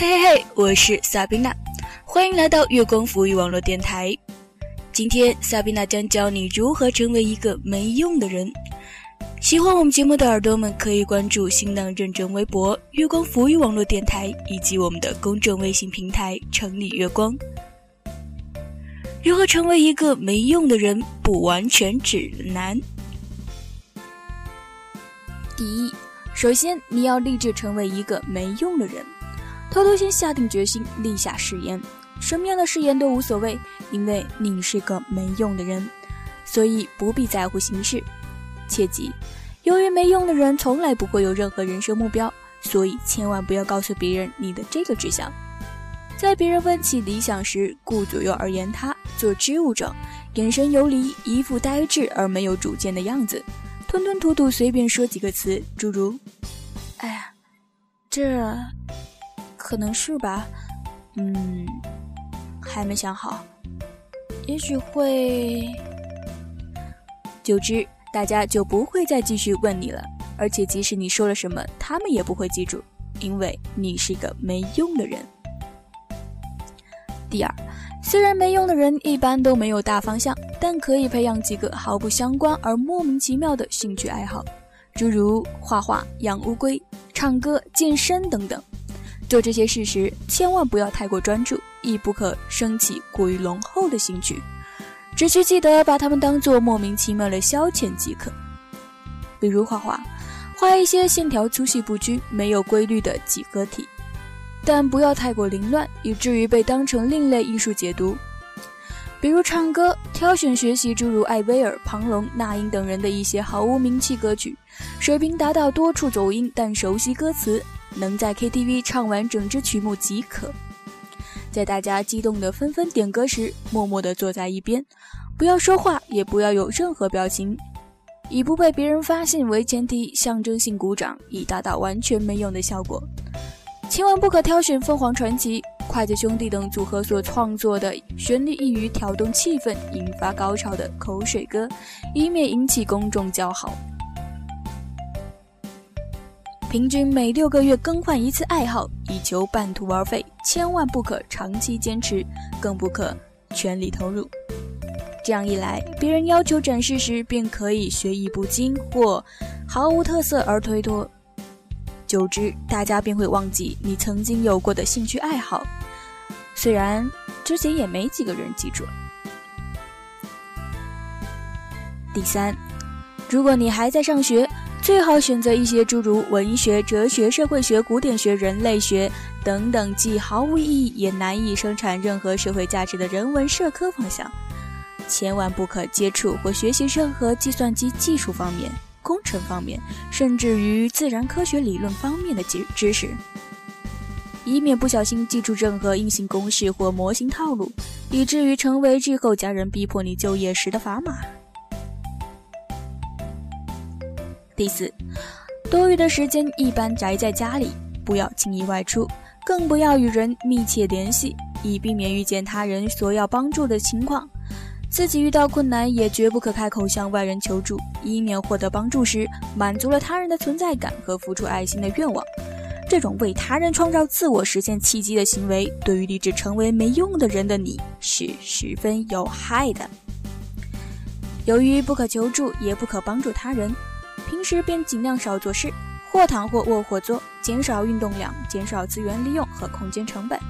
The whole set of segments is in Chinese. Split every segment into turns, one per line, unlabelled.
嘿嘿嘿，我是萨宾娜，欢迎来到月光浮语网络电台。今天萨宾娜将教你如何成为一个没用的人。喜欢我们节目的耳朵们可以关注新浪认证微博“月光浮语网络电台”以及我们的公众微信平台“城里月光”。如何成为一个没用的人？不完全指南。第一，首先你要立志成为一个没用的人。偷偷先下定决心，立下誓言，什么样的誓言都无所谓，因为你是个没用的人，所以不必在乎形式。切记，由于没用的人从来不会有任何人生目标，所以千万不要告诉别人你的这个志向。在别人问起理想时，顾左右而言他，做支吾者，眼神游离，一副呆滞而没有主见的样子，吞吞吐吐，随便说几个词，诸如“哎呀，这”。可能是吧，嗯，还没想好，也许会。久之，大家就不会再继续问你了，而且即使你说了什么，他们也不会记住，因为你是个没用的人。第二，虽然没用的人一般都没有大方向，但可以培养几个毫不相关而莫名其妙的兴趣爱好，诸如画画、养乌龟、唱歌、健身等等。做这些事时，千万不要太过专注，亦不可升起过于浓厚的兴趣，只需记得把它们当做莫名其妙的消遣即可。比如画画，画一些线条粗细不拘、没有规律的几何体，但不要太过凌乱，以至于被当成另类艺术解读。比如唱歌，挑选学习诸如艾薇儿、庞龙、那英等人的一些毫无名气歌曲，水平达到多处走音，但熟悉歌词。能在 KTV 唱完整支曲目即可，在大家激动的纷纷点歌时，默默地坐在一边，不要说话，也不要有任何表情，以不被别人发现为前提，象征性鼓掌，以达到完全没用的效果。千万不可挑选凤凰传奇、筷子兄弟等组合所创作的旋律易于挑动气氛、引发高潮的口水歌，以免引起公众叫好。平均每六个月更换一次爱好，以求半途而废。千万不可长期坚持，更不可全力投入。这样一来，别人要求展示时，便可以学艺不精或毫无特色而推脱。久之，大家便会忘记你曾经有过的兴趣爱好。虽然之前也没几个人记住。第三，如果你还在上学。最好选择一些诸如文学、哲学、社会学、古典学、人类学等等，既毫无意义也难以生产任何社会价值的人文社科方向。千万不可接触或学习任何计算机技术方面、工程方面，甚至于自然科学理论方面的知知识，以免不小心记住任何硬性公式或模型套路，以至于成为日后家人逼迫你就业时的砝码。第四，多余的时间一般宅在家里，不要轻易外出，更不要与人密切联系，以避免遇见他人索要帮助的情况。自己遇到困难也绝不可开口向外人求助，以免获得帮助时满足了他人的存在感和付出爱心的愿望。这种为他人创造自我实现契机的行为，对于立志成为没用的人的你是十分有害的。由于不可求助，也不可帮助他人。平时便尽量少做事，或躺或卧或坐，减少运动量，减少资源利用和空间成本。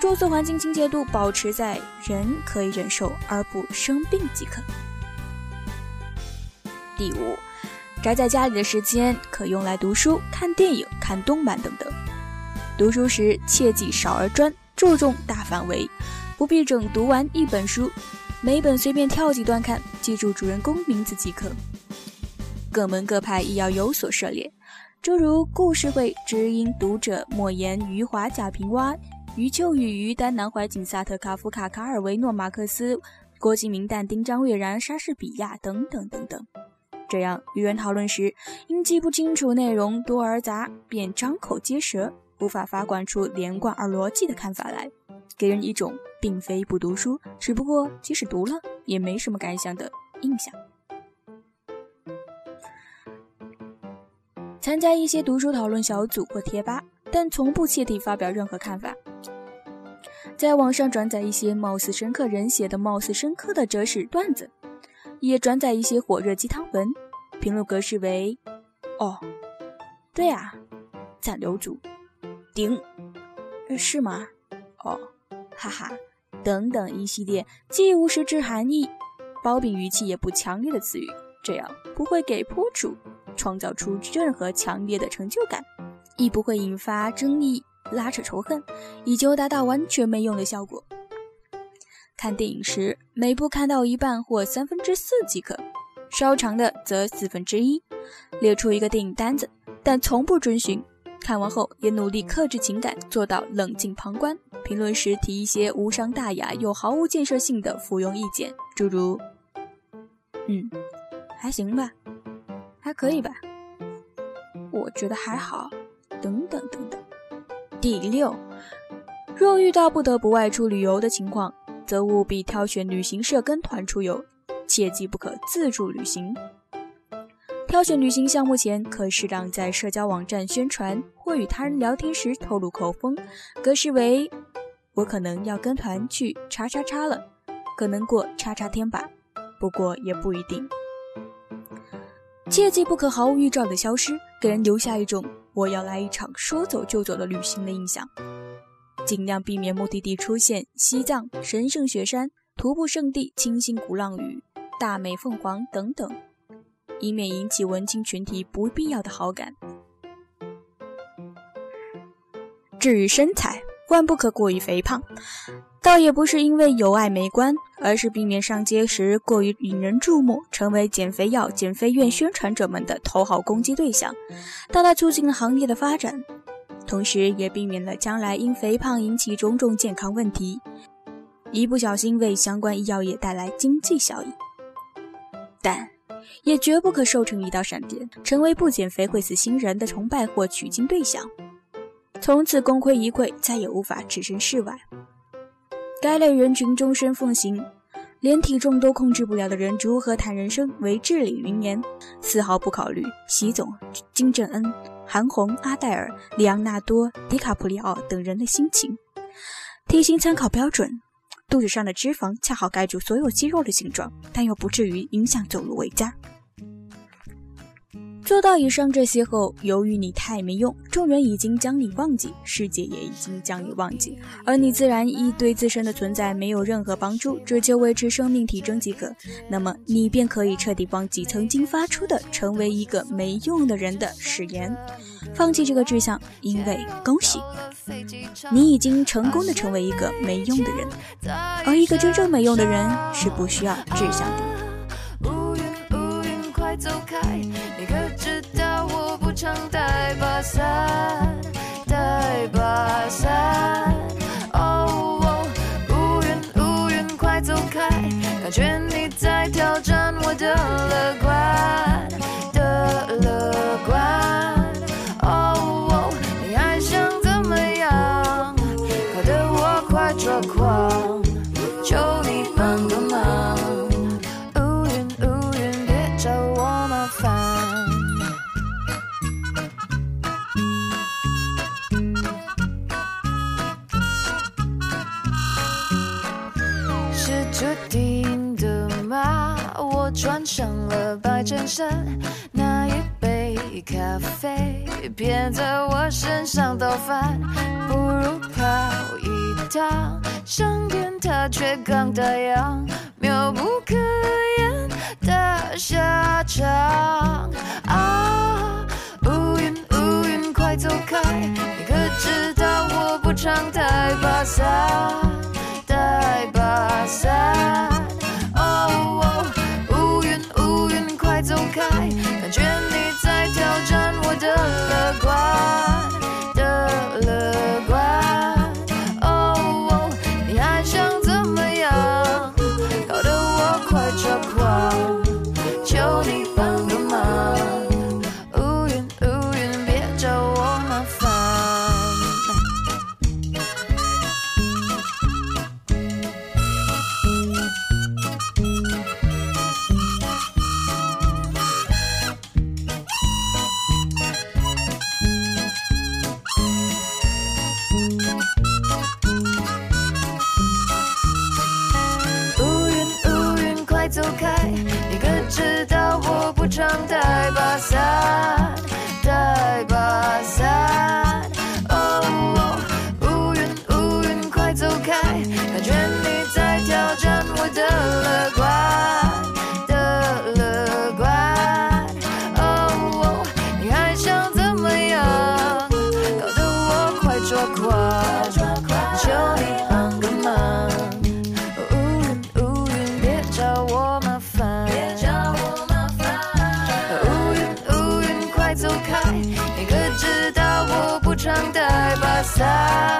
住宿环境清洁度保持在人可以忍受而不生病即可。第五，宅在家里的时间可用来读书、看电影、看动漫等等。读书时切忌少而专，注重大范围，不必整读完一本书，每本随便挑几段看，记住主人公名字即可。各门各派亦要有所涉猎，诸如故事会、知音、读者、莫言、余华、贾平凹、余秋雨、于丹、南怀瑾、萨特、卡夫卡、卡尔维诺、马克思、郭敬明、但丁、张悦然、莎士比亚等等等等。这样与人讨论时，因记不清楚内容多而杂，便张口结舌，无法发管出连贯而逻辑的看法来，给人一种并非不读书，只不过即使读了也没什么感想的印象。参加一些读书讨论小组或贴吧，但从不切题发表任何看法。在网上转载一些貌似深刻人写的貌似深刻的哲史段子，也转载一些火热鸡汤文，评论格式为：哦，对啊，赞留足，顶，是吗？哦，哈哈，等等一系列既无实质含义、褒贬语气也不强烈的词语，这样不会给铺主创造出任何强烈的成就感，亦不会引发争议。拉扯仇恨，以求达到完全没用的效果。看电影时，每部看到一半或三分之四即可，稍长的则四分之一。列出一个电影单子，但从不遵循。看完后也努力克制情感，做到冷静旁观。评论时提一些无伤大雅又毫无建设性的附庸意见，诸如：“嗯，还行吧，还可以吧，我觉得还好，等等等等。”第六，若遇到不得不外出旅游的情况，则务必挑选旅行社跟团出游，切记不可自助旅行。挑选旅行项目前，可适当在社交网站宣传或与他人聊天时透露口风，格式为：“我可能要跟团去叉叉叉了，可能过叉叉天吧，不过也不一定。”切记不可毫无预兆的消失，给人留下一种。我要来一场说走就走的旅行的印象，尽量避免目的地出现西藏神圣雪山、徒步圣地清新鼓浪屿、大美凤凰等等，以免引起文青群体不必要的好感。至于身材，万不可过于肥胖。倒也不是因为有碍美观，而是避免上街时过于引人注目，成为减肥药、减肥院宣传者们的头号攻击对象，大大促进了行业的发展，同时也避免了将来因肥胖引起种种健康问题，一不小心为相关医药业带来经济效益。但也绝不可瘦成一道闪电，成为不减肥会死新人的崇拜或取经对象，从此功亏一篑，再也无法置身事外。该类人群终身奉行，连体重都控制不了的人如何谈人生为至理名言，丝毫不考虑习总、金正恩、韩红、阿黛尔、里昂纳多、迪卡普里奥等人的心情。体型参考标准，肚子上的脂肪恰好盖住所有肌肉的形状，但又不至于影响走路为佳。做到以上这些后，由于你太没用，众人已经将你忘记，世界也已经将你忘记，而你自然亦对自身的存在没有任何帮助，只求维持生命体征即可。那么，你便可以彻底忘记曾经发出的“成为一个没用的人”的誓言，放弃这个志向，因为恭喜，你已经成功的成为一个没用的人，而一个真正没用的人是不需要志向的。觉你在挑战我的乐观的乐观。哦，你还想怎么样？搞得我快抓狂！求你帮个忙乌云乌云别找我麻烦。穿上了白衬衫，那一杯咖啡偏在我身上倒翻，不如跑一趟商店它却刚打烊，妙不可言的下场。啊，乌云乌云快走开，你可知道我不常带把伞，
惯的乐观，哦，你还想怎么样？搞得我快抓狂！求你帮个忙，乌云乌云别找我麻烦，别找我麻烦。乌云乌云快走开，你可知道我不常带把伞？